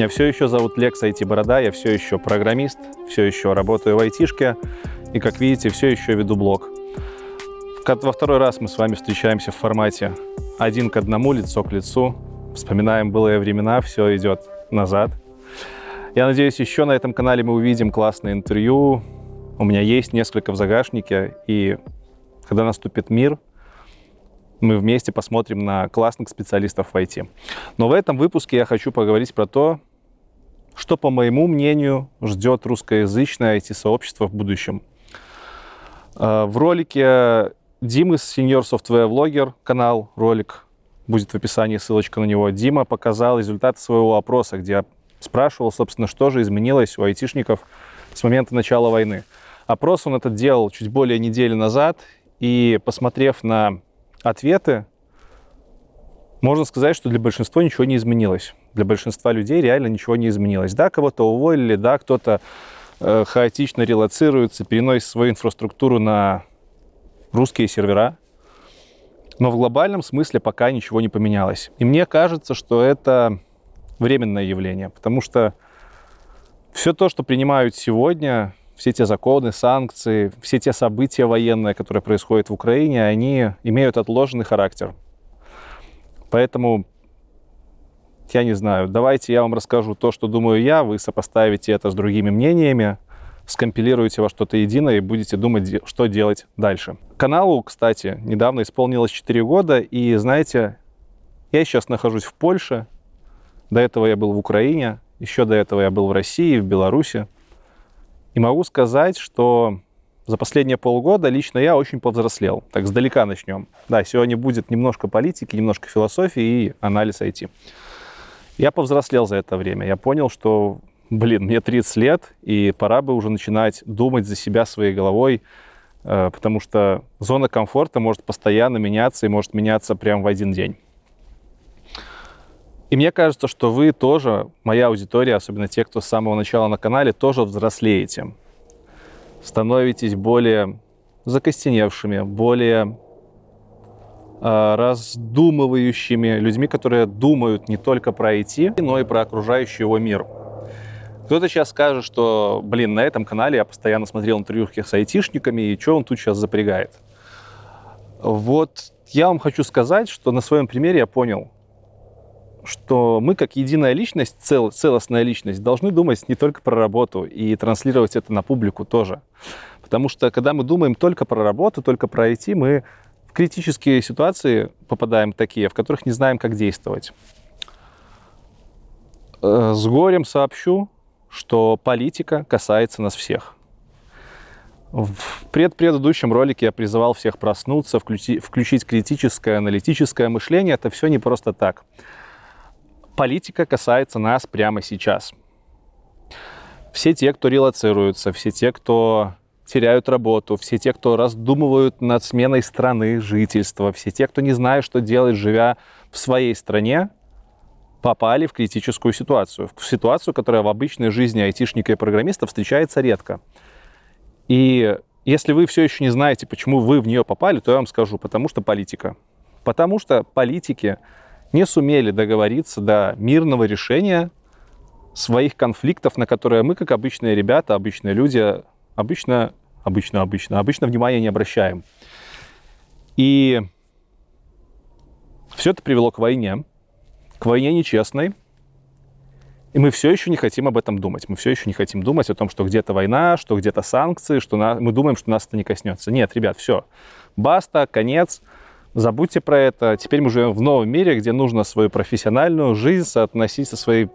Меня все еще зовут Лекс IT Борода, я все еще программист, все еще работаю в айтишке и, как видите, все еще веду блог. Во второй раз мы с вами встречаемся в формате один к одному, лицо к лицу. Вспоминаем былые времена, все идет назад. Я надеюсь, еще на этом канале мы увидим классное интервью. У меня есть несколько в загашнике, и когда наступит мир, мы вместе посмотрим на классных специалистов в IT. Но в этом выпуске я хочу поговорить про то, что, по моему мнению, ждет русскоязычное IT-сообщество в будущем. А, в ролике Димы Senior Software Vlogger, канал, ролик, будет в описании ссылочка на него, Дима показал результаты своего опроса, где спрашивал, собственно, что же изменилось у айтишников с момента начала войны. Опрос он этот делал чуть более недели назад, и посмотрев на ответы, можно сказать, что для большинства ничего не изменилось. Для большинства людей реально ничего не изменилось. Да, кого-то уволили, да, кто-то э, хаотично релацируется, переносит свою инфраструктуру на русские сервера. Но в глобальном смысле пока ничего не поменялось. И мне кажется, что это временное явление, потому что все то, что принимают сегодня, все те законы, санкции, все те события военные, которые происходят в Украине, они имеют отложенный характер. Поэтому, я не знаю, давайте я вам расскажу то, что думаю я, вы сопоставите это с другими мнениями, скомпилируете во что-то единое и будете думать, что делать дальше. Каналу, кстати, недавно исполнилось 4 года, и, знаете, я сейчас нахожусь в Польше, до этого я был в Украине, еще до этого я был в России, в Беларуси. И могу сказать, что за последние полгода лично я очень повзрослел. Так, сдалека начнем. Да, сегодня будет немножко политики, немножко философии и анализ IT. Я повзрослел за это время. Я понял, что, блин, мне 30 лет, и пора бы уже начинать думать за себя своей головой, э, потому что зона комфорта может постоянно меняться и может меняться прямо в один день. И мне кажется, что вы тоже, моя аудитория, особенно те, кто с самого начала на канале, тоже взрослеете. Становитесь более закостеневшими, более раздумывающими людьми, которые думают не только про IT, но и про окружающий его мир. Кто-то сейчас скажет, что, блин, на этом канале я постоянно смотрел интервью с айтишниками, и что он тут сейчас запрягает? Вот я вам хочу сказать, что на своем примере я понял, что мы как единая личность, цел, целостная личность, должны думать не только про работу и транслировать это на публику тоже. Потому что когда мы думаем только про работу, только про IT, мы в критические ситуации попадаем такие, в которых не знаем, как действовать. Э, с горем сообщу, что политика касается нас всех. В предпредыдущем ролике я призывал всех проснуться, включи, включить критическое, аналитическое мышление. Это все не просто так политика касается нас прямо сейчас. Все те, кто релацируются, все те, кто теряют работу, все те, кто раздумывают над сменой страны жительства, все те, кто не знает, что делать, живя в своей стране, попали в критическую ситуацию. В ситуацию, которая в обычной жизни айтишника и программиста встречается редко. И если вы все еще не знаете, почему вы в нее попали, то я вам скажу, потому что политика. Потому что политики не сумели договориться до мирного решения своих конфликтов, на которые мы, как обычные ребята, обычные люди, обычно, обычно, обычно, обычно внимания не обращаем. И все это привело к войне, к войне нечестной, и мы все еще не хотим об этом думать. Мы все еще не хотим думать о том, что где-то война, что где-то санкции, что на... мы думаем, что нас это не коснется. Нет, ребят, все. Баста, конец. Забудьте про это. Теперь мы живем в новом мире, где нужно свою профессиональную жизнь соотносить со своей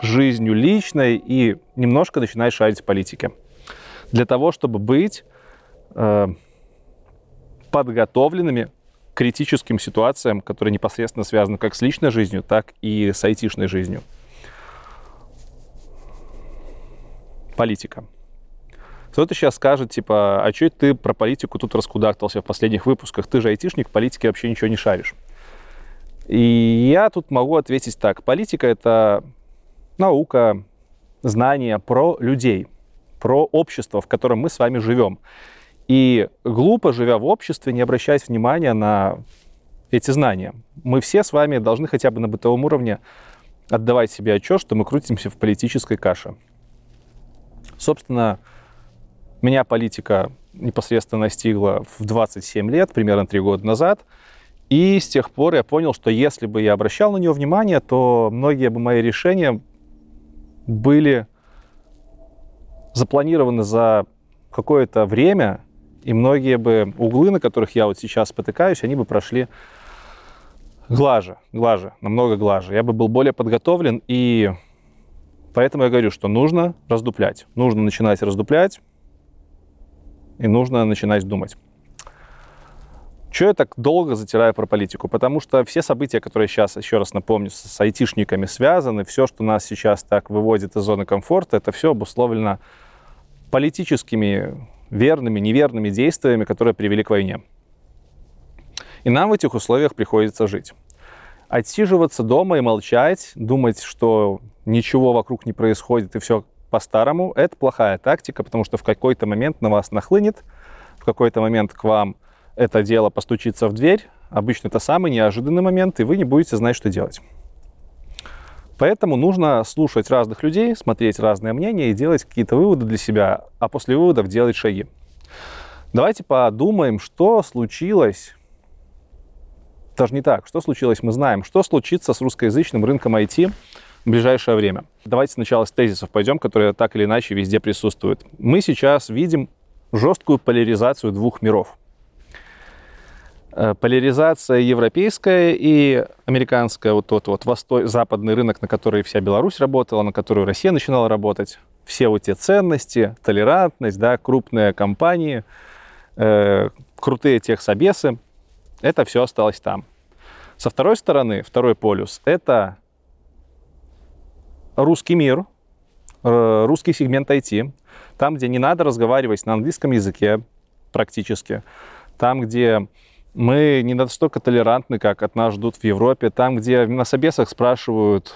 жизнью личной и немножко начинать шарить в политике. Для того, чтобы быть э, подготовленными к критическим ситуациям, которые непосредственно связаны как с личной жизнью, так и с айтишной жизнью. Политика. Кто-то сейчас скажет, типа, а что ты про политику тут раскудахтался в последних выпусках? Ты же айтишник, в политике вообще ничего не шаришь. И я тут могу ответить так. Политика — это наука, знания про людей, про общество, в котором мы с вами живем. И глупо, живя в обществе, не обращать внимания на эти знания. Мы все с вами должны хотя бы на бытовом уровне отдавать себе отчет, что мы крутимся в политической каше. Собственно, меня политика непосредственно настигла в 27 лет, примерно 3 года назад. И с тех пор я понял, что если бы я обращал на нее внимание, то многие бы мои решения были запланированы за какое-то время, и многие бы углы, на которых я вот сейчас спотыкаюсь, они бы прошли глаже, глаже, намного глаже. Я бы был более подготовлен, и поэтому я говорю, что нужно раздуплять. Нужно начинать раздуплять, и нужно начинать думать. Чего я так долго затираю про политику? Потому что все события, которые сейчас, еще раз напомню, с айтишниками связаны, все, что нас сейчас так выводит из зоны комфорта, это все обусловлено политическими верными, неверными действиями, которые привели к войне. И нам в этих условиях приходится жить. Отсиживаться дома и молчать, думать, что ничего вокруг не происходит и все по-старому, это плохая тактика, потому что в какой-то момент на вас нахлынет, в какой-то момент к вам это дело постучится в дверь. Обычно это самый неожиданный момент, и вы не будете знать, что делать. Поэтому нужно слушать разных людей, смотреть разные мнения и делать какие-то выводы для себя, а после выводов делать шаги. Давайте подумаем, что случилось даже не так. Что случилось, мы знаем. Что случится с русскоязычным рынком IT в ближайшее время? Давайте сначала с тезисов пойдем, которые так или иначе везде присутствуют. Мы сейчас видим жесткую поляризацию двух миров. Э, поляризация европейская и американская, вот тот вот восто... западный рынок, на который вся Беларусь работала, на который Россия начинала работать, все вот те ценности, толерантность, да, крупные компании, э, крутые техсобесы, это все осталось там. Со второй стороны, второй полюс, это русский мир, э, русский сегмент IT, там, где не надо разговаривать на английском языке практически, там, где мы не настолько толерантны, как от нас ждут в Европе. Там, где на собесах спрашивают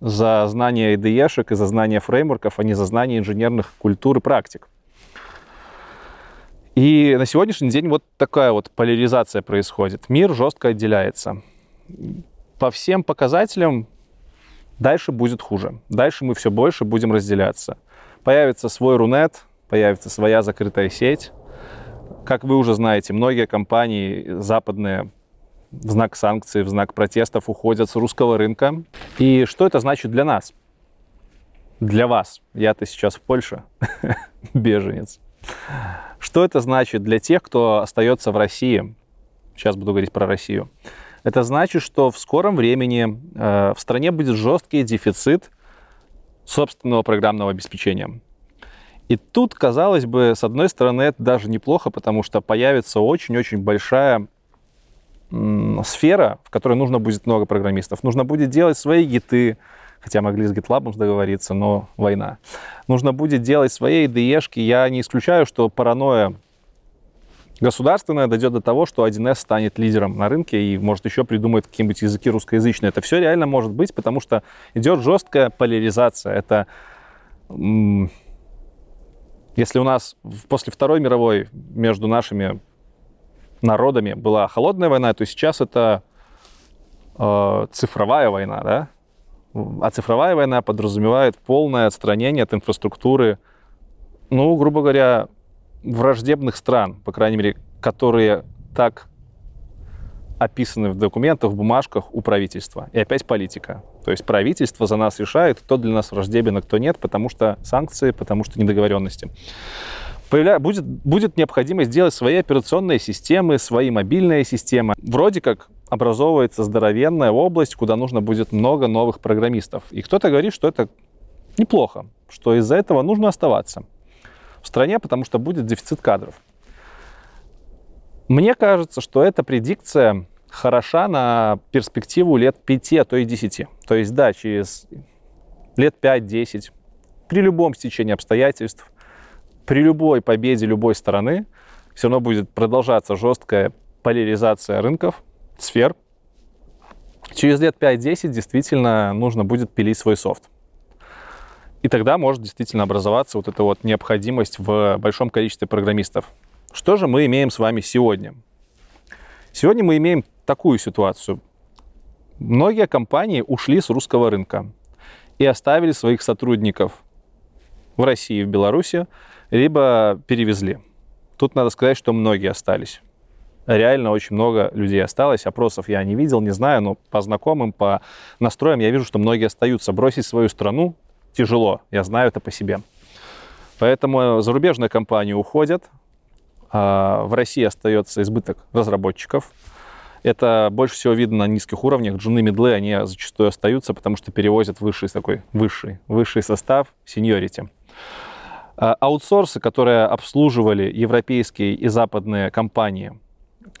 за знание IDE-шек и за знание фреймворков, а не за знание инженерных культур и практик. И на сегодняшний день вот такая вот поляризация происходит. Мир жестко отделяется. По всем показателям дальше будет хуже. Дальше мы все больше будем разделяться. Появится свой Рунет, появится своя закрытая сеть, как вы уже знаете, многие компании западные в знак санкций, в знак протестов уходят с русского рынка. И что это значит для нас? Для вас. Я-то сейчас в Польше, беженец. Что это значит для тех, кто остается в России? Сейчас буду говорить про Россию. Это значит, что в скором времени э, в стране будет жесткий дефицит собственного программного обеспечения. И тут, казалось бы, с одной стороны, это даже неплохо, потому что появится очень-очень большая сфера, в которой нужно будет много программистов. Нужно будет делать свои гиты, хотя могли с GitLab договориться, но война. Нужно будет делать свои IDE-шки. Я не исключаю, что паранойя государственная дойдет до того, что 1С станет лидером на рынке и, может, еще придумает какие-нибудь языки русскоязычные. Это все реально может быть, потому что идет жесткая поляризация. Это если у нас после Второй мировой между нашими народами была холодная война, то сейчас это э, цифровая война, да? А цифровая война подразумевает полное отстранение от инфраструктуры, ну, грубо говоря, враждебных стран, по крайней мере, которые так описаны в документах, в бумажках у правительства. И опять политика. То есть правительство за нас решает, кто для нас враждебен, а кто нет, потому что санкции, потому что недоговоренности. Появля... Будет, будет необходимость сделать свои операционные системы, свои мобильные системы. Вроде как образовывается здоровенная область, куда нужно будет много новых программистов. И кто-то говорит, что это неплохо, что из-за этого нужно оставаться в стране, потому что будет дефицит кадров. Мне кажется, что эта предикция хороша на перспективу лет 5, а то и 10. То есть, да, через лет 5-10, при любом стечении обстоятельств, при любой победе любой стороны, все равно будет продолжаться жесткая поляризация рынков, сфер. Через лет 5-10 действительно нужно будет пилить свой софт. И тогда может действительно образоваться вот эта вот необходимость в большом количестве программистов. Что же мы имеем с вами сегодня? Сегодня мы имеем такую ситуацию. Многие компании ушли с русского рынка. и оставили своих сотрудников в России в Беларуси, либо перевезли. Тут надо сказать, что многие остались. Реально очень много людей осталось. Опросов я не видел, не знаю, но по знакомым, по настроям я вижу, что многие остаются. Бросить свою страну тяжело, я знаю это по себе. Поэтому зарубежные компании уходят, в России остается избыток разработчиков. Это больше всего видно на низких уровнях. Джуны, медлы, они зачастую остаются, потому что перевозят высший такой, высший, высший состав, сеньорити. А аутсорсы, которые обслуживали европейские и западные компании,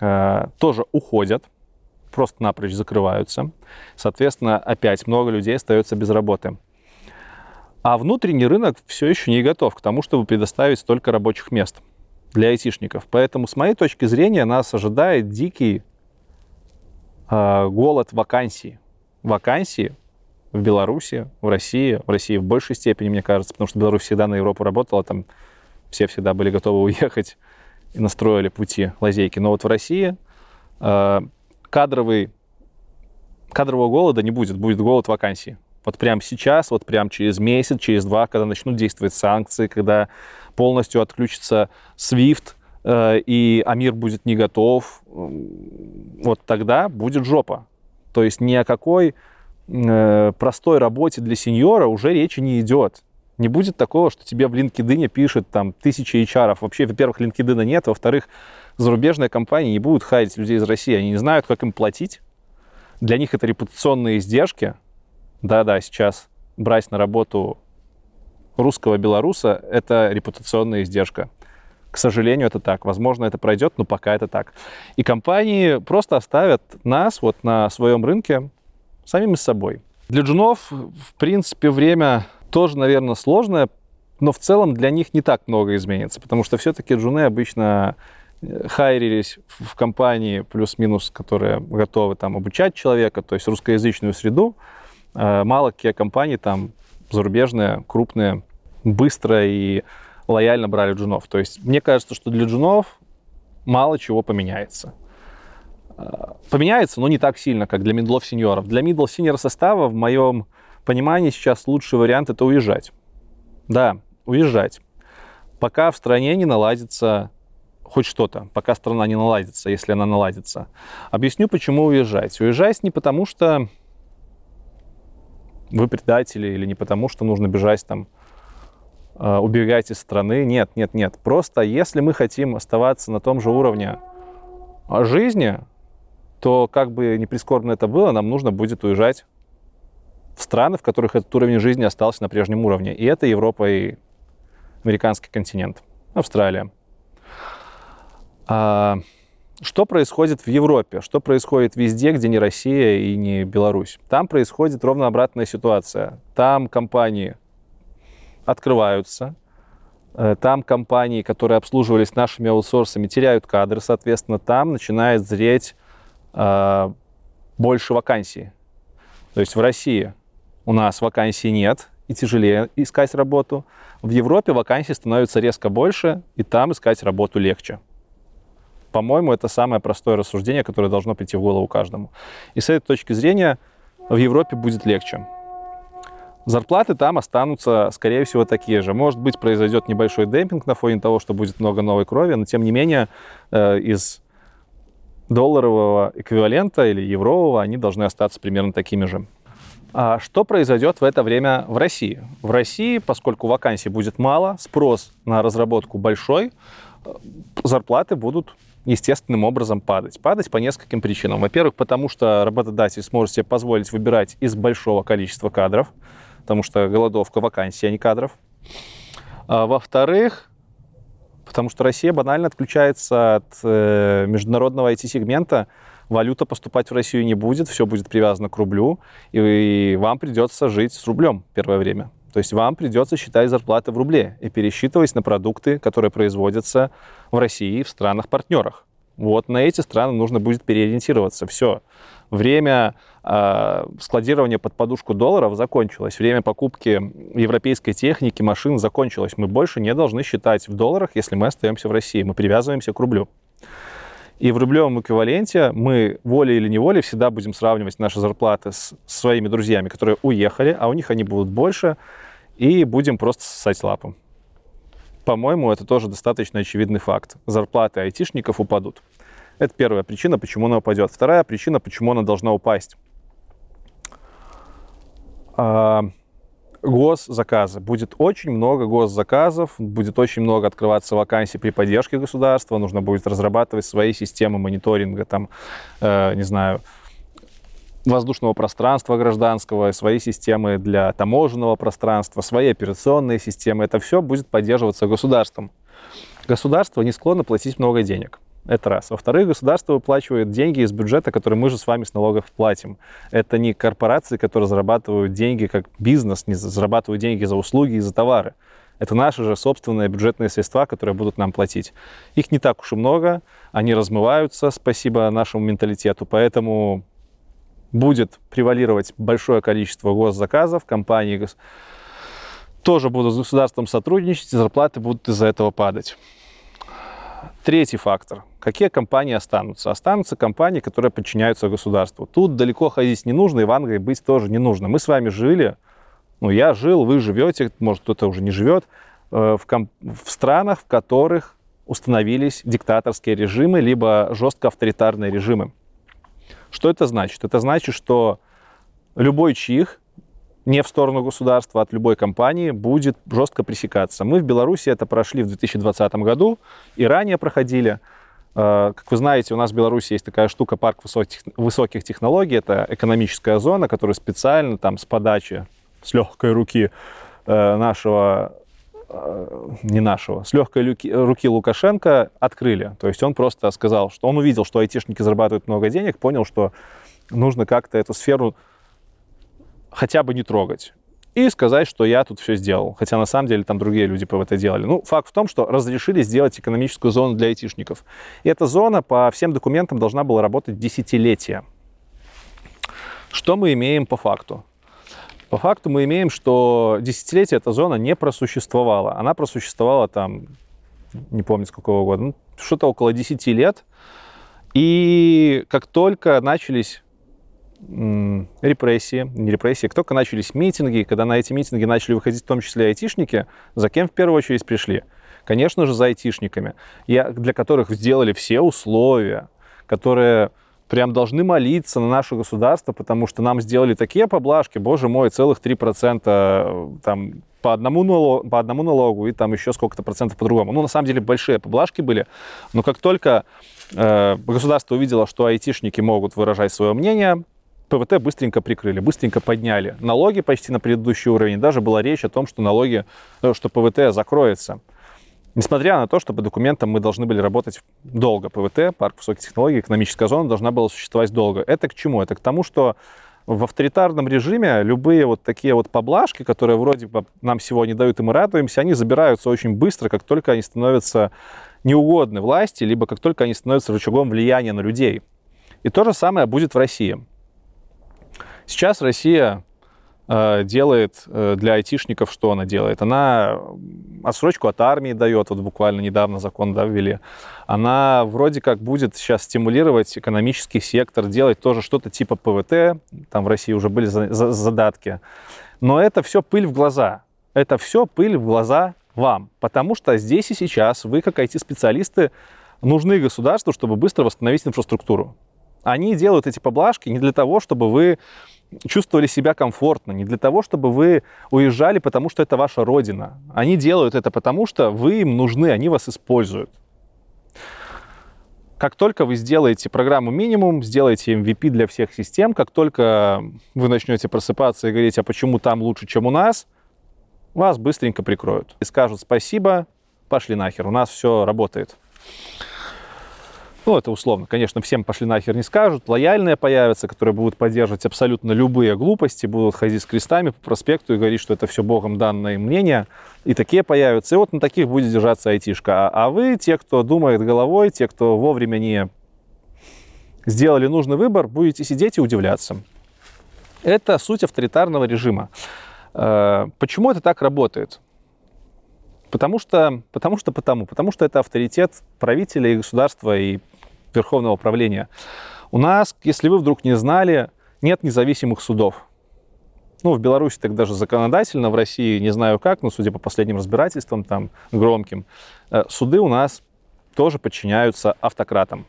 э, тоже уходят, просто напрочь закрываются. Соответственно, опять много людей остается без работы. А внутренний рынок все еще не готов к тому, чтобы предоставить столько рабочих мест для айтишников. Поэтому, с моей точки зрения, нас ожидает дикий э, голод вакансий. Вакансии в Беларуси, в России, в России в большей степени, мне кажется, потому что Беларусь всегда на Европу работала, там все всегда были готовы уехать и настроили пути, лазейки. Но вот в России э, кадровый, кадрового голода не будет, будет голод вакансий. Вот прямо сейчас, вот прямо через месяц, через два, когда начнут действовать санкции, когда полностью отключится SWIFT, э, и Амир будет не готов, вот тогда будет жопа. То есть ни о какой э, простой работе для сеньора уже речи не идет. Не будет такого, что тебе в LinkedIn пишет там тысячи HR. Вообще, во-первых, LinkedIn нет, во-вторых, зарубежные компании не будут хайить людей из России. Они не знают, как им платить. Для них это репутационные издержки. Да-да, сейчас брать на работу русского белоруса — это репутационная издержка. К сожалению, это так. Возможно, это пройдет, но пока это так. И компании просто оставят нас вот на своем рынке самими собой. Для джунов, в принципе, время тоже, наверное, сложное, но в целом для них не так много изменится, потому что все-таки джуны обычно э, хайрились в компании плюс-минус, которые готовы там обучать человека, то есть русскоязычную среду. Э, мало какие компании там зарубежные, крупные, быстро и лояльно брали джунов. То есть мне кажется, что для джунов мало чего поменяется. Э, поменяется, но не так сильно, как для мидлов сеньоров. Для middle senior состава, в моем понимании, сейчас лучший вариант это уезжать. Да, уезжать. Пока в стране не наладится хоть что-то, пока страна не наладится, если она наладится. Объясню, почему уезжать. Уезжать не потому, что вы предатели, или не потому, что нужно бежать там убегать из страны. Нет, нет, нет. Просто если мы хотим оставаться на том же уровне жизни, то, как бы не прискорбно это было, нам нужно будет уезжать в страны, в которых этот уровень жизни остался на прежнем уровне. И это Европа и американский континент, Австралия. А, что происходит в Европе? Что происходит везде, где не Россия и не Беларусь? Там происходит ровно обратная ситуация. Там компании открываются. Э, там компании, которые обслуживались нашими аутсорсами, теряют кадры, соответственно, там начинает зреть э, больше вакансий. То есть в России у нас вакансий нет, и тяжелее искать работу. В Европе вакансий становится резко больше, и там искать работу легче. По-моему, это самое простое рассуждение, которое должно прийти в голову каждому. И с этой точки зрения в Европе будет легче. Зарплаты там останутся, скорее всего, такие же. Может быть, произойдет небольшой демпинг на фоне того, что будет много новой крови, но тем не менее э, из долларового эквивалента или еврового они должны остаться примерно такими же. А что произойдет в это время в России? В России, поскольку вакансий будет мало, спрос на разработку большой, э, зарплаты будут естественным образом падать. Падать по нескольким причинам. Во-первых, потому что работодатель сможет себе позволить выбирать из большого количества кадров потому что голодовка вакансий, а не кадров. А, во-вторых, потому что Россия банально отключается от э, международного IT-сегмента, валюта поступать в Россию не будет, все будет привязано к рублю, и, и вам придется жить с рублем первое время. То есть вам придется считать зарплаты в рубле и пересчитывать на продукты, которые производятся в России и в странах-партнерах. Вот на эти страны нужно будет переориентироваться. Все. Время э, складирования под подушку долларов закончилось. Время покупки европейской техники, машин закончилось. Мы больше не должны считать в долларах, если мы остаемся в России. Мы привязываемся к рублю. И в рублевом эквиваленте мы волей или неволей всегда будем сравнивать наши зарплаты с своими друзьями, которые уехали, а у них они будут больше, и будем просто ссать лапом. По-моему, это тоже достаточно очевидный факт. Зарплаты айтишников упадут. Это первая причина, почему она упадет. Вторая причина, почему она должна упасть. А, госзаказы. Будет очень много госзаказов, будет очень много открываться вакансий при поддержке государства, нужно будет разрабатывать свои системы мониторинга, там, э, не знаю, воздушного пространства гражданского, свои системы для таможенного пространства, свои операционные системы. Это все будет поддерживаться государством. Государство не склонно платить много денег. Это раз. Во-вторых, государство выплачивает деньги из бюджета, которые мы же с вами с налогов платим. Это не корпорации, которые зарабатывают деньги как бизнес, не зарабатывают деньги за услуги и за товары. Это наши же собственные бюджетные средства, которые будут нам платить. Их не так уж и много, они размываются, спасибо нашему менталитету, поэтому будет превалировать большое количество госзаказов, компании тоже будут с государством сотрудничать, и зарплаты будут из-за этого падать. Третий фактор. Какие компании останутся? Останутся компании, которые подчиняются государству. Тут далеко ходить не нужно, и в Англии быть тоже не нужно. Мы с вами жили, ну, я жил, вы живете, может, кто-то уже не живет, э, в, ком- в странах, в которых установились диктаторские режимы, либо жестко авторитарные режимы. Что это значит? Это значит, что любой чих не в сторону государства, от любой компании будет жестко пресекаться. Мы в Беларуси это прошли в 2020 году и ранее проходили. Э, как вы знаете, у нас в Беларуси есть такая штука парк высоких, технологий. Это экономическая зона, которая специально там с подачи, с легкой руки э, нашего не нашего, с легкой руки Лукашенко открыли. То есть он просто сказал, что он увидел, что айтишники зарабатывают много денег, понял, что нужно как-то эту сферу хотя бы не трогать и сказать, что я тут все сделал. Хотя на самом деле там другие люди по это делали. Ну, факт в том, что разрешили сделать экономическую зону для айтишников. И эта зона по всем документам должна была работать десятилетия. Что мы имеем по факту? По факту мы имеем, что десятилетия эта зона не просуществовала. Она просуществовала там, не помню с какого года, ну, что-то около 10 лет. И как только начались репрессии, не репрессии, как только начались митинги, когда на эти митинги начали выходить в том числе айтишники, за кем в первую очередь пришли? Конечно же, за айтишниками, для которых сделали все условия, которые прям должны молиться на наше государство, потому что нам сделали такие поблажки, боже мой, целых 3% э, там, по одному, налогу, по одному налогу и там еще сколько-то процентов по-другому. Ну, на самом деле, большие поблажки были, но как только э, государство увидело, что айтишники могут выражать свое мнение, ПВТ быстренько прикрыли, быстренько подняли. Налоги почти на предыдущий уровень. Даже была речь о том, что налоги, э, что ПВТ закроется. Несмотря на то, что по документам мы должны были работать долго. ПВТ, парк высоких технологий, экономическая зона должна была существовать долго. Это к чему? Это к тому, что в авторитарном режиме любые вот такие вот поблажки, которые вроде бы нам сегодня дают, и мы радуемся, они забираются очень быстро, как только они становятся неугодны власти, либо как только они становятся рычагом влияния на людей. И то же самое будет в России. Сейчас Россия делает э, для айтишников, что она делает? Она отсрочку от армии дает, вот буквально недавно закон да, ввели. Она вроде как будет сейчас стимулировать экономический сектор, делать тоже что-то типа ПВТ, там в России уже были задатки. Но это все пыль в глаза. Это все пыль в глаза вам, потому что здесь и сейчас вы, как IT-специалисты, нужны государству, чтобы быстро восстановить инфраструктуру. Они делают эти поблажки не для того, чтобы вы чувствовали себя комфортно, не для того, чтобы вы уезжали, потому что это ваша родина. Они делают это потому, что вы им нужны, они вас используют. Как только вы сделаете программу минимум, сделаете MVP для всех систем, как только вы начнете просыпаться и говорить, а почему там лучше, чем у нас, вас быстренько прикроют. И скажут спасибо, пошли нахер, у нас все работает. Ну, это условно. Конечно, всем пошли нахер не скажут. Лояльные появятся, которые будут поддерживать абсолютно любые глупости, будут ходить с крестами по проспекту и говорить, что это все богом данное мнение. И такие появятся. И вот на таких будет держаться айтишка. А, а вы, те, кто думает головой, те, кто вовремя не сделали нужный выбор, будете сидеть и удивляться. Это суть авторитарного режима. Э, почему это так работает? Потому что, потому что потому. Потому что это авторитет правителя и государства, и верховного правления. У нас, если вы вдруг не знали, нет независимых судов. Ну, в Беларуси так даже законодательно, в России не знаю как, но судя по последним разбирательствам, там, громким, э, суды у нас тоже подчиняются автократам,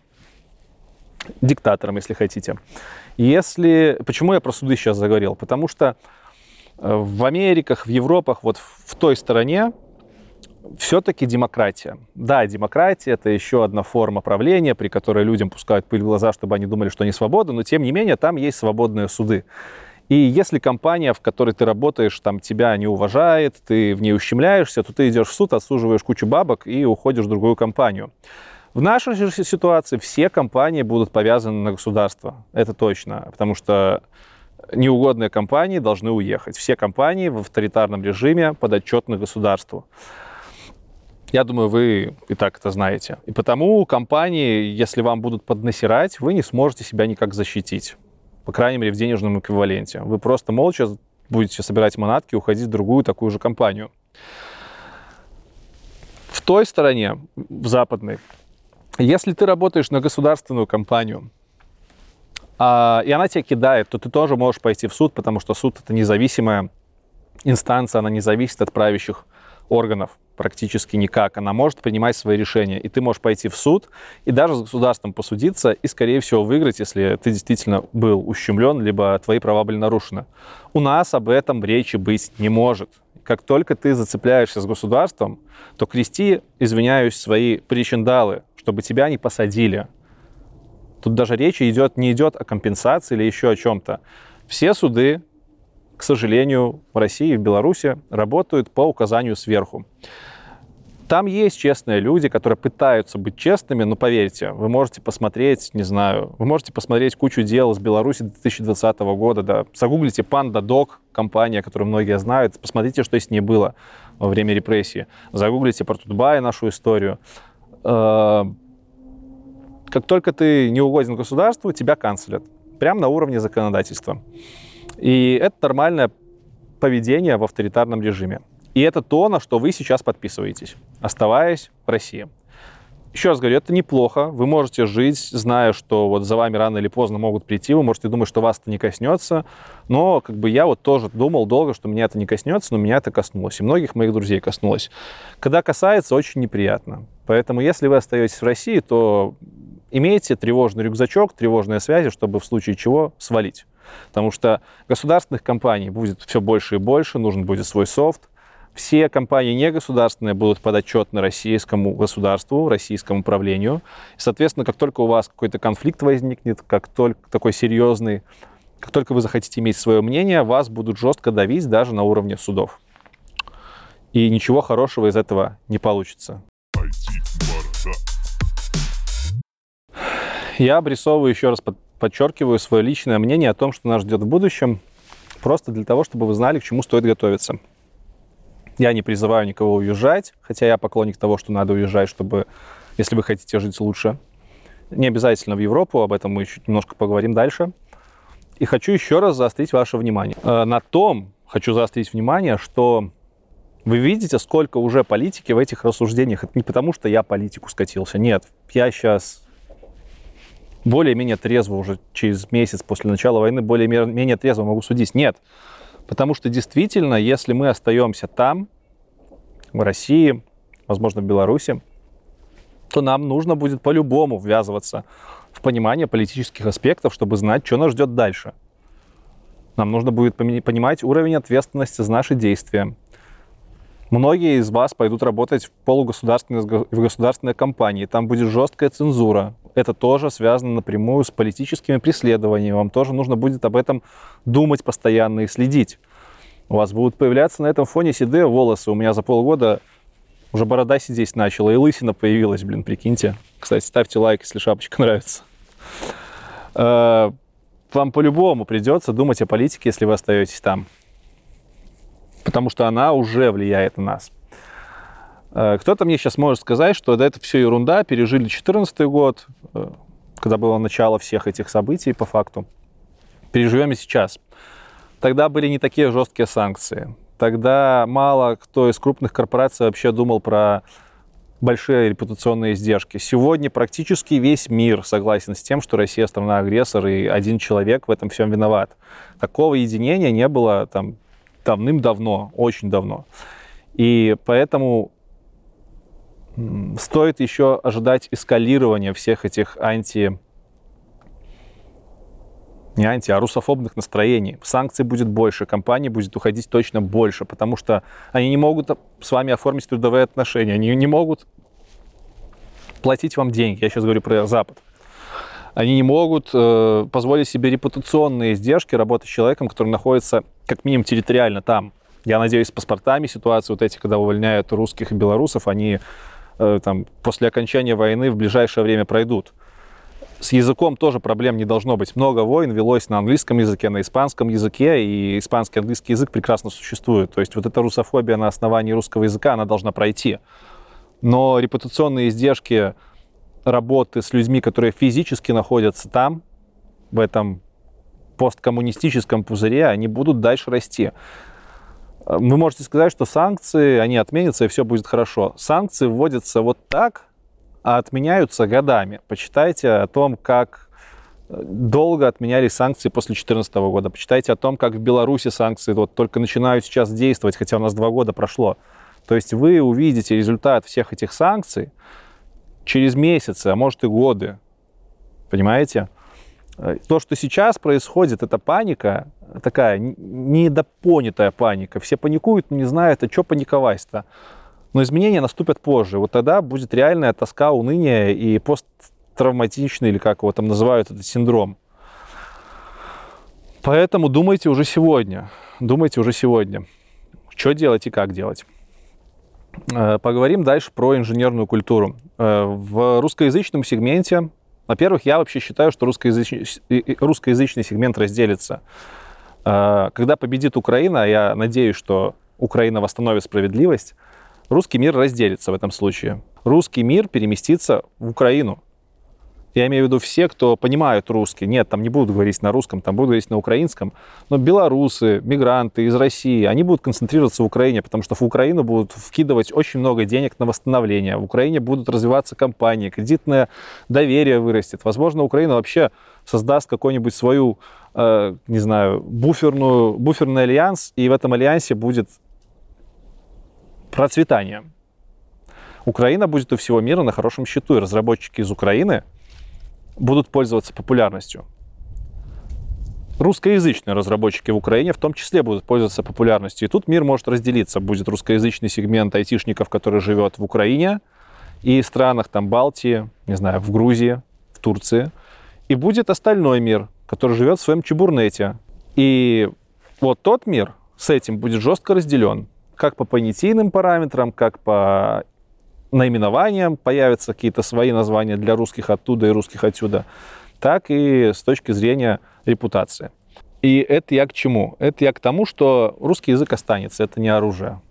диктаторам, если хотите. Если... Почему я про суды сейчас заговорил? Потому что э, в Америках, в Европах, вот в той стороне все-таки демократия. Да, демократия — это еще одна форма правления, при которой людям пускают пыль в глаза, чтобы они думали, что они свободны, но тем не менее там есть свободные суды. И если компания, в которой ты работаешь, там тебя не уважает, ты в ней ущемляешься, то ты идешь в суд, отсуживаешь кучу бабок и уходишь в другую компанию. В нашей же ситуации все компании будут повязаны на государство. Это точно. Потому что неугодные компании должны уехать. Все компании в авторитарном режиме подотчетны государству. Я думаю, вы и так это знаете. И потому компании, если вам будут поднасирать, вы не сможете себя никак защитить. По крайней мере, в денежном эквиваленте. Вы просто молча будете собирать манатки и уходить в другую такую же компанию. В той стороне, в западной, если ты работаешь на государственную компанию, а, и она тебя кидает, то ты тоже можешь пойти в суд, потому что суд это независимая инстанция, она не зависит от правящих органов практически никак. Она может принимать свои решения. И ты можешь пойти в суд и даже с государством посудиться и, скорее всего, выиграть, если ты действительно был ущемлен, либо твои права были нарушены. У нас об этом речи быть не может. Как только ты зацепляешься с государством, то крести, извиняюсь, свои причиндалы, чтобы тебя не посадили. Тут даже речи идет, не идет о компенсации или еще о чем-то. Все суды к сожалению, в России и в Беларуси работают по указанию сверху. Там есть честные люди, которые пытаются быть честными, но поверьте, вы можете посмотреть, не знаю, вы можете посмотреть кучу дел из Беларуси 2020 года, да, загуглите Panda Dog, компания, которую многие знают, посмотрите, что с ней было во время репрессии. Загуглите про Тутбай нашу историю. Э, как только ты не угоден государству, тебя канцелят. Прямо на уровне законодательства. И это нормальное поведение в авторитарном режиме. И это то, на что вы сейчас подписываетесь, оставаясь в России. Еще раз говорю, это неплохо. Вы можете жить, зная, что вот за вами рано или поздно могут прийти. Вы можете думать, что вас это не коснется. Но как бы я вот тоже думал долго, что меня это не коснется, но меня это коснулось. И многих моих друзей коснулось. Когда касается, очень неприятно. Поэтому если вы остаетесь в России, то имейте тревожный рюкзачок, тревожные связи, чтобы в случае чего свалить. Потому что государственных компаний будет все больше и больше, нужен будет свой софт. Все компании негосударственные будут подотчетны российскому государству, российскому правлению. И, соответственно, как только у вас какой-то конфликт возникнет, как только такой серьезный, как только вы захотите иметь свое мнение, вас будут жестко давить даже на уровне судов. И ничего хорошего из этого не получится. Я обрисовываю еще раз подчеркиваю свое личное мнение о том, что нас ждет в будущем, просто для того, чтобы вы знали, к чему стоит готовиться. Я не призываю никого уезжать, хотя я поклонник того, что надо уезжать, чтобы, если вы хотите жить лучше. Не обязательно в Европу, об этом мы чуть немножко поговорим дальше. И хочу еще раз заострить ваше внимание. Э, на том хочу заострить внимание, что вы видите, сколько уже политики в этих рассуждениях. Это не потому, что я политику скатился. Нет, я сейчас более-менее трезво уже через месяц после начала войны, более-менее трезво могу судить. Нет. Потому что действительно, если мы остаемся там, в России, возможно, в Беларуси, то нам нужно будет по-любому ввязываться в понимание политических аспектов, чтобы знать, что нас ждет дальше. Нам нужно будет понимать уровень ответственности за наши действия. Многие из вас пойдут работать в полугосударственные в государственные компании. Там будет жесткая цензура, это тоже связано напрямую с политическими преследованиями. Вам тоже нужно будет об этом думать постоянно и следить. У вас будут появляться на этом фоне седые волосы. У меня за полгода уже борода сидеть начала, и лысина появилась, блин, прикиньте. Кстати, ставьте лайк, если шапочка нравится. Э, вам по-любому придется думать о политике, если вы остаетесь там. Потому что она уже влияет на нас. Э, кто-то мне сейчас может сказать, что да, это все ерунда, пережили 2014 год, э, когда было начало всех этих событий по факту. Переживем и сейчас. Тогда были не такие жесткие санкции. Тогда мало кто из крупных корпораций вообще думал про большие репутационные издержки. Сегодня практически весь мир согласен с тем, что Россия страна-агрессор, и один человек в этом всем виноват. Такого единения не было там давным-давно, очень давно. И поэтому стоит еще ожидать эскалирования всех этих анти не анти, а русофобных настроений. Санкций будет больше, компаний будет уходить точно больше, потому что они не могут с вами оформить трудовые отношения, они не могут платить вам деньги. Я сейчас говорю про Запад. Они не могут э, позволить себе репутационные издержки работы с человеком, который находится как минимум территориально там. Я надеюсь, с паспортами ситуации вот эти, когда увольняют русских и белорусов, они э, там, после окончания войны в ближайшее время пройдут. С языком тоже проблем не должно быть. Много войн велось на английском языке, на испанском языке, и испанский английский язык прекрасно существует. То есть вот эта русофобия на основании русского языка, она должна пройти. Но репутационные издержки работы с людьми, которые физически находятся там, в этом посткоммунистическом пузыре, они будут дальше расти. Вы можете сказать, что санкции, они отменятся, и все будет хорошо. Санкции вводятся вот так, а отменяются годами. Почитайте о том, как э, долго отменялись санкции после 2014 года. Почитайте о том, как в Беларуси санкции вот только начинают сейчас действовать, хотя у нас два года прошло. То есть вы увидите результат всех этих санкций через месяцы, а может и годы. Понимаете? Э, то, что сейчас происходит, это паника, такая недопонятая паника. Все паникуют, но не знают, а что паниковать-то. Но изменения наступят позже. Вот тогда будет реальная тоска, уныние и посттравматичный, или как его там называют, этот синдром. Поэтому думайте уже сегодня. Думайте уже сегодня. Что делать и как делать. Э, поговорим дальше про инженерную культуру. Э, в русскоязычном сегменте, во-первых, я вообще считаю, что русскоязычный, русскоязычный сегмент разделится. Э, когда победит Украина, я надеюсь, что Украина восстановит справедливость, русский мир разделится в этом случае. Русский мир переместится в Украину. Я имею в виду все, кто понимают русский. Нет, там не будут говорить на русском, там будут говорить на украинском. Но белорусы, мигранты из России, они будут концентрироваться в Украине, потому что в Украину будут вкидывать очень много денег на восстановление. В Украине будут развиваться компании, кредитное доверие вырастет. Возможно, Украина вообще создаст какой-нибудь свою, э, не знаю, буферную, буферный альянс, и в этом альянсе будет процветание. Украина будет у всего мира на хорошем счету, и разработчики из Украины будут пользоваться популярностью. Русскоязычные разработчики в Украине в том числе будут пользоваться популярностью. И тут мир может разделиться. Будет русскоязычный сегмент айтишников, который живет в Украине и странах там Балтии, не знаю, в Грузии, в Турции. И будет остальной мир, который живет в своем чебурнете. И вот тот мир с этим будет жестко разделен как по понятийным параметрам, как по наименованиям появятся какие-то свои названия для русских оттуда и русских отсюда, так и с точки зрения репутации. И это я к чему? Это я к тому, что русский язык останется, это не оружие,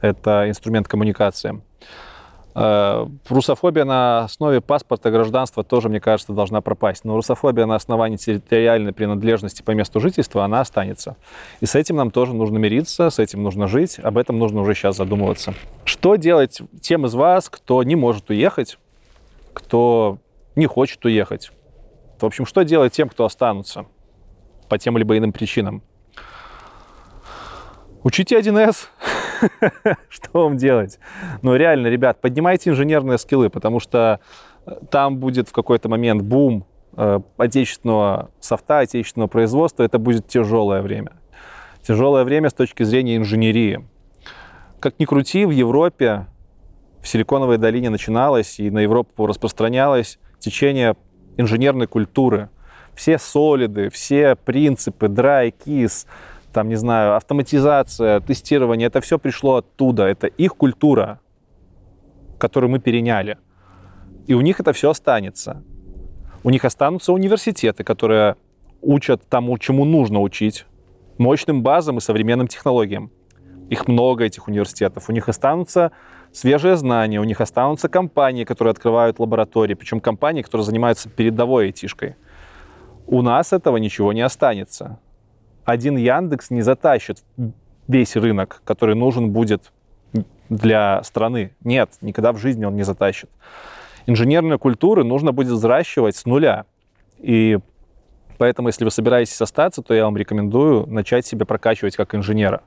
это инструмент коммуникации. Э, русофобия на основе паспорта гражданства тоже, мне кажется, должна пропасть. Но русофобия на основании территориальной принадлежности по месту жительства, она останется. И с этим нам тоже нужно мириться, с этим нужно жить, об этом нужно уже сейчас задумываться. Что делать тем из вас, кто не может уехать, кто не хочет уехать? В общем, что делать тем, кто останутся по тем либо иным причинам? Учите 1С. что вам делать? Ну, реально, ребят, поднимайте инженерные скиллы, потому что э, там будет в какой-то момент бум э, отечественного софта, отечественного производства. Это будет тяжелое время. Тяжелое время с точки зрения инженерии. Как ни крути, в Европе, в Силиконовой долине начиналось и на Европу распространялось течение инженерной культуры. Все солиды, все принципы, dry, kiss, там, не знаю, автоматизация, тестирование, это все пришло оттуда, это их культура, которую мы переняли. И у них это все останется. У них останутся университеты, которые учат тому, чему нужно учить, мощным базам и современным технологиям. Их много, этих университетов. У них останутся свежие знания, у них останутся компании, которые открывают лаборатории, причем компании, которые занимаются передовой айтишкой. У нас этого ничего не останется один Яндекс не затащит весь рынок, который нужен будет для страны. Нет, никогда в жизни он не затащит. Инженерные культуры нужно будет взращивать с нуля. И поэтому, если вы собираетесь остаться, то я вам рекомендую начать себя прокачивать как инженера.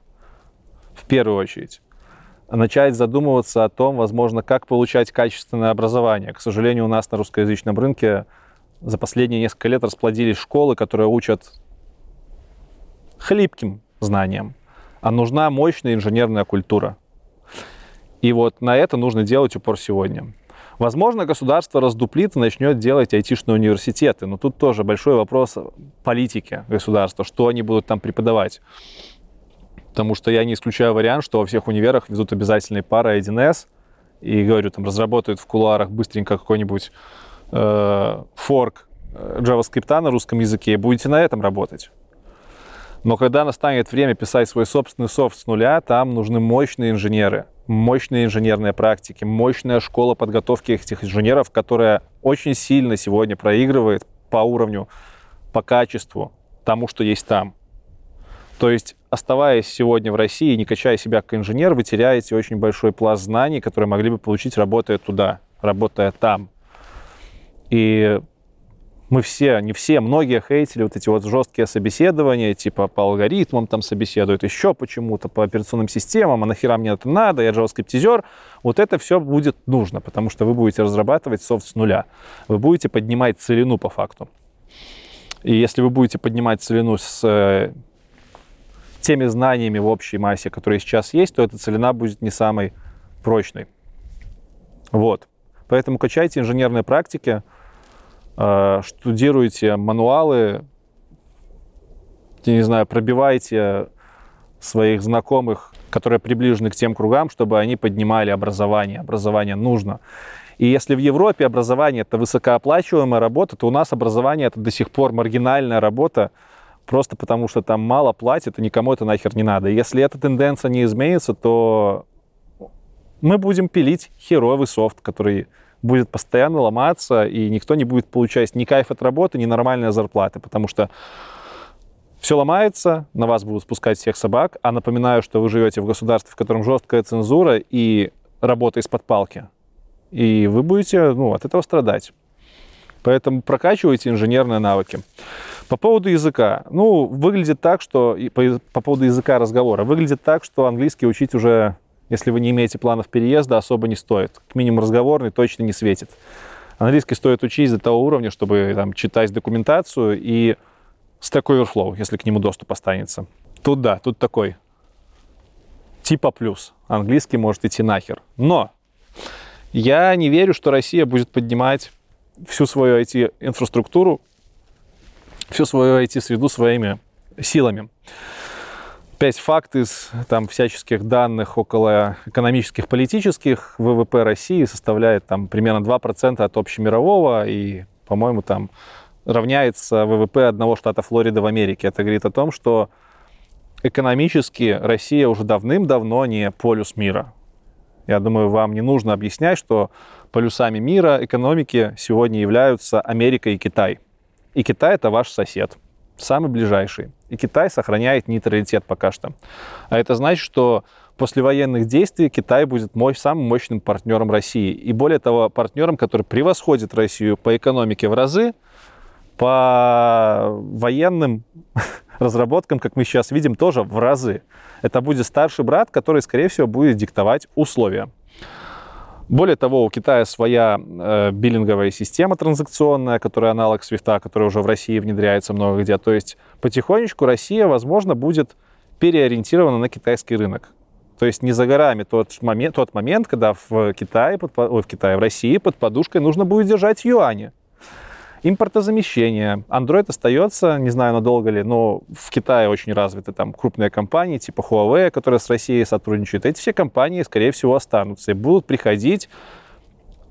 В первую очередь. Начать задумываться о том, возможно, как получать качественное образование. К сожалению, у нас на русскоязычном рынке за последние несколько лет расплодились школы, которые учат хлипким знаниям, а нужна мощная инженерная культура. И вот на это нужно делать упор сегодня. Возможно, государство раздуплит и начнет делать айтишные университеты, но тут тоже большой вопрос политики государства, что они будут там преподавать. Потому что я не исключаю вариант, что во всех универах везут обязательные пары 1С, и, говорю, там разработают в кулуарах быстренько какой-нибудь э, форк э, JavaScript на русском языке, и будете на этом работать. Но когда настанет время писать свой собственный софт с нуля, там нужны мощные инженеры, мощные инженерные практики, мощная школа подготовки этих инженеров, которая очень сильно сегодня проигрывает по уровню, по качеству тому, что есть там. То есть, оставаясь сегодня в России, не качая себя как инженер, вы теряете очень большой пласт знаний, которые могли бы получить, работая туда, работая там. И мы все, не все, многие хейтили вот эти вот жесткие собеседования, типа по алгоритмам там собеседуют, еще почему-то по операционным системам, а нахера мне это надо, я JavaScript-тизер. Вот это все будет нужно, потому что вы будете разрабатывать софт с нуля. Вы будете поднимать целину по факту. И если вы будете поднимать целину с э, теми знаниями в общей массе, которые сейчас есть, то эта целина будет не самой прочной. Вот. Поэтому качайте инженерные практики, штудируете мануалы, я не знаю, пробивайте своих знакомых, которые приближены к тем кругам, чтобы они поднимали образование. Образование нужно. И если в Европе образование это высокооплачиваемая работа, то у нас образование это до сих пор маргинальная работа, просто потому что там мало платят, и никому это нахер не надо. И если эта тенденция не изменится, то мы будем пилить херовый софт, который будет постоянно ломаться, и никто не будет получать ни кайф от работы, ни нормальной зарплаты, потому что все ломается, на вас будут спускать всех собак, а напоминаю, что вы живете в государстве, в котором жесткая цензура и работа из-под палки. И вы будете ну, от этого страдать. Поэтому прокачивайте инженерные навыки. По поводу языка. Ну, выглядит так, что... По, по поводу языка разговора. Выглядит так, что английский учить уже если вы не имеете планов переезда, особо не стоит. К минимум разговорный точно не светит. Английский стоит учить до того уровня, чтобы там, читать документацию и Stack Overflow, если к нему доступ останется. Тут да, тут такой типа плюс. Английский может идти нахер. Но я не верю, что Россия будет поднимать всю свою IT-инфраструктуру, всю свою IT-среду своими силами. 5 факт из там, всяческих данных около экономических, политических. ВВП России составляет там, примерно 2% от общемирового и, по-моему, там равняется ВВП одного штата Флорида в Америке. Это говорит о том, что экономически Россия уже давным-давно не полюс мира. Я думаю, вам не нужно объяснять, что полюсами мира экономики сегодня являются Америка и Китай. И Китай это ваш сосед самый ближайший. И Китай сохраняет нейтралитет пока что. А это значит, что после военных действий Китай будет мощь, самым мощным партнером России. И более того, партнером, который превосходит Россию по экономике в разы, по военным разработкам, как мы сейчас видим, тоже в разы. Это будет старший брат, который, скорее всего, будет диктовать условия. Более того, у Китая своя э, биллинговая система транзакционная, которая аналог свифта, которая уже в России внедряется много где. То есть потихонечку Россия, возможно, будет переориентирована на китайский рынок. То есть не за горами тот момент, тот момент когда в Китае, под, ой, в Китае, в России под подушкой нужно будет держать юани импортозамещение. Android остается, не знаю, надолго ли, но в Китае очень развиты там крупные компании типа Huawei, которые с Россией сотрудничают. Эти все компании, скорее всего, останутся и будут приходить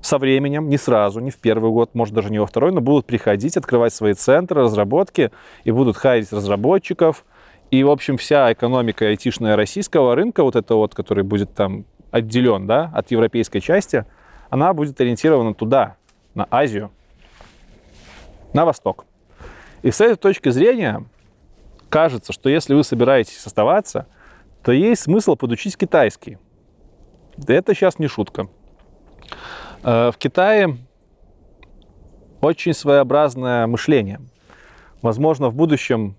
со временем, не сразу, не в первый год, может даже не во второй, но будут приходить, открывать свои центры разработки и будут хайрить разработчиков. И, в общем, вся экономика айтишная российского рынка, вот это вот, который будет там отделен да, от европейской части, она будет ориентирована туда, на Азию на восток. И с этой точки зрения кажется, что если вы собираетесь оставаться, то есть смысл подучить китайский. Это сейчас не шутка. Э, в Китае очень своеобразное мышление. Возможно, в будущем,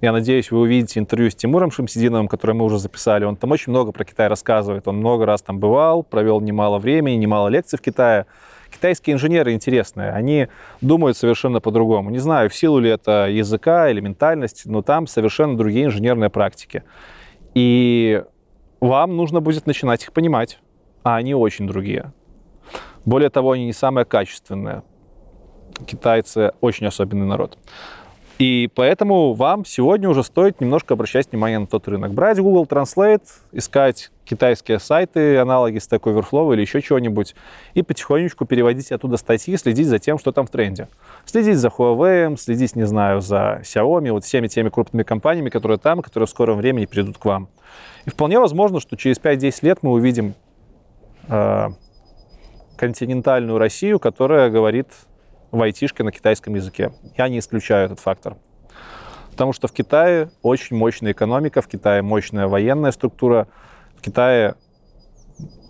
я надеюсь, вы увидите интервью с Тимуром Шамсидиновым, которое мы уже записали. Он там очень много про Китай рассказывает. Он много раз там бывал, провел немало времени, немало лекций в Китае. Китайские инженеры интересные, они думают совершенно по-другому. Не знаю, в силу ли это языка или ментальность, но там совершенно другие инженерные практики. И вам нужно будет начинать их понимать, а они очень другие. Более того, они не самые качественные. Китайцы очень особенный народ. И поэтому вам сегодня уже стоит немножко обращать внимание на тот рынок. Брать Google Translate, искать китайские сайты, аналоги Stack Overflow или еще чего-нибудь, и потихонечку переводить оттуда статьи, следить за тем, что там в тренде. Следить за Huawei, следить, не знаю, за Xiaomi, вот всеми теми крупными компаниями, которые там, которые в скором времени придут к вам. И вполне возможно, что через 5-10 лет мы увидим э, континентальную Россию, которая говорит в айтишке на китайском языке. Я не исключаю этот фактор. Потому что в Китае очень мощная экономика, в Китае мощная военная структура, в Китае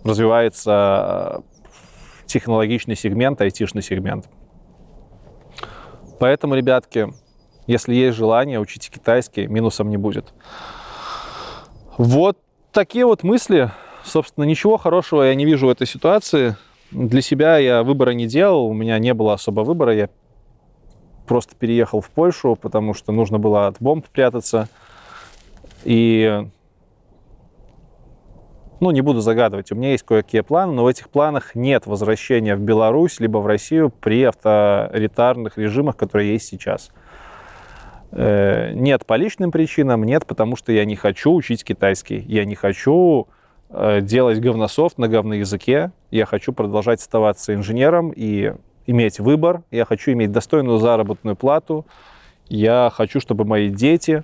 развивается э, технологичный сегмент, айтишный сегмент. Поэтому, ребятки, если есть желание, учите китайский, минусом не будет. Вот такие вот мысли. Собственно, ничего хорошего я не вижу в этой ситуации. Для себя я выбора не делал, у меня не было особо выбора. Я просто переехал в Польшу, потому что нужно было от бомб прятаться. И ну, не буду загадывать, у меня есть кое-какие планы, но в этих планах нет возвращения в Беларусь либо в Россию при авторитарных режимах, которые есть сейчас. Э, нет по личным причинам, нет потому что я не хочу учить китайский, я не хочу делать говнософт на говноязыке. Я хочу продолжать оставаться инженером и иметь выбор. Я хочу иметь достойную заработную плату. Я хочу, чтобы мои дети,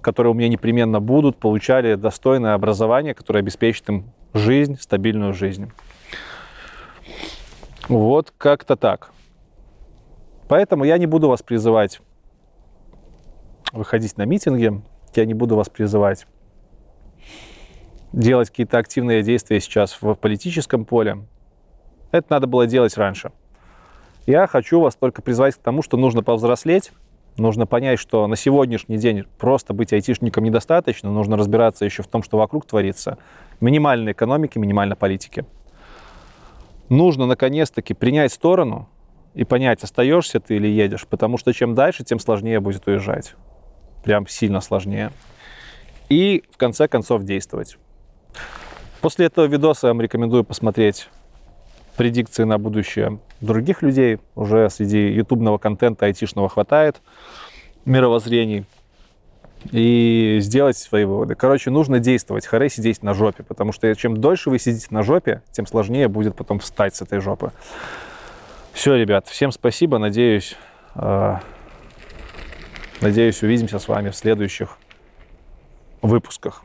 которые у меня непременно будут, получали достойное образование, которое обеспечит им жизнь, стабильную жизнь. Вот как-то так. Поэтому я не буду вас призывать выходить на митинги, я не буду вас призывать делать какие-то активные действия сейчас в политическом поле. Это надо было делать раньше. Я хочу вас только призвать к тому, что нужно повзрослеть, нужно понять, что на сегодняшний день просто быть айтишником недостаточно, нужно разбираться еще в том, что вокруг творится. Минимальной экономики, минимальной политики. Нужно наконец-таки принять сторону и понять, остаешься ты или едешь, потому что чем дальше, тем сложнее будет уезжать. Прям сильно сложнее. И в конце концов действовать. После этого видоса я вам рекомендую посмотреть предикции на будущее других людей. Уже среди ютубного контента айтишного хватает мировоззрений. И сделать свои выводы. Короче, нужно действовать. Харе сидеть на жопе, потому что чем дольше вы сидите на жопе, тем сложнее будет потом встать с этой жопы. Все, ребят, всем спасибо. Надеюсь, э, надеюсь, увидимся с вами в следующих выпусках.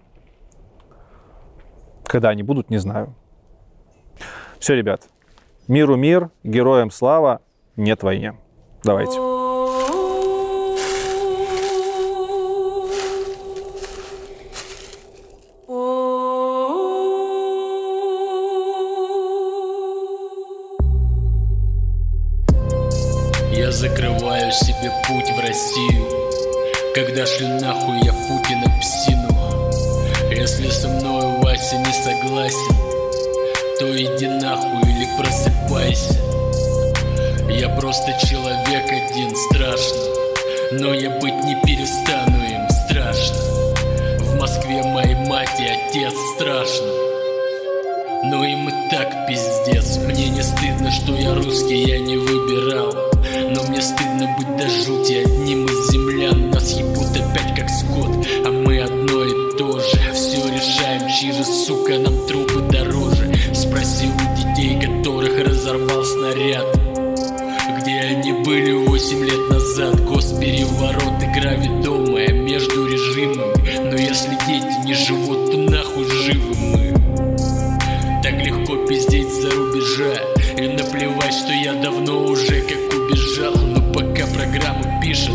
Когда они будут, не знаю. Все, ребят. Миру мир, героям слава, нет войне. Давайте. Согласен. То иди нахуй или просыпайся. Я просто человек один, страшно. Но я быть не перестану им, страшно. В Москве моей мать и отец, страшно. Но им и так пиздец. Мне не стыдно, что я русский, я не выбирал. Но мне стыдно быть до жути одним из землян. Нас ебут опять снаряд Где они были восемь лет назад. Госпереворот, игра ведомая между режимами. Но если дети не живут, то нахуй живы мы. Так легко пиздеть за рубежа. И наплевать, что я давно уже как убежал. Но пока программу пишет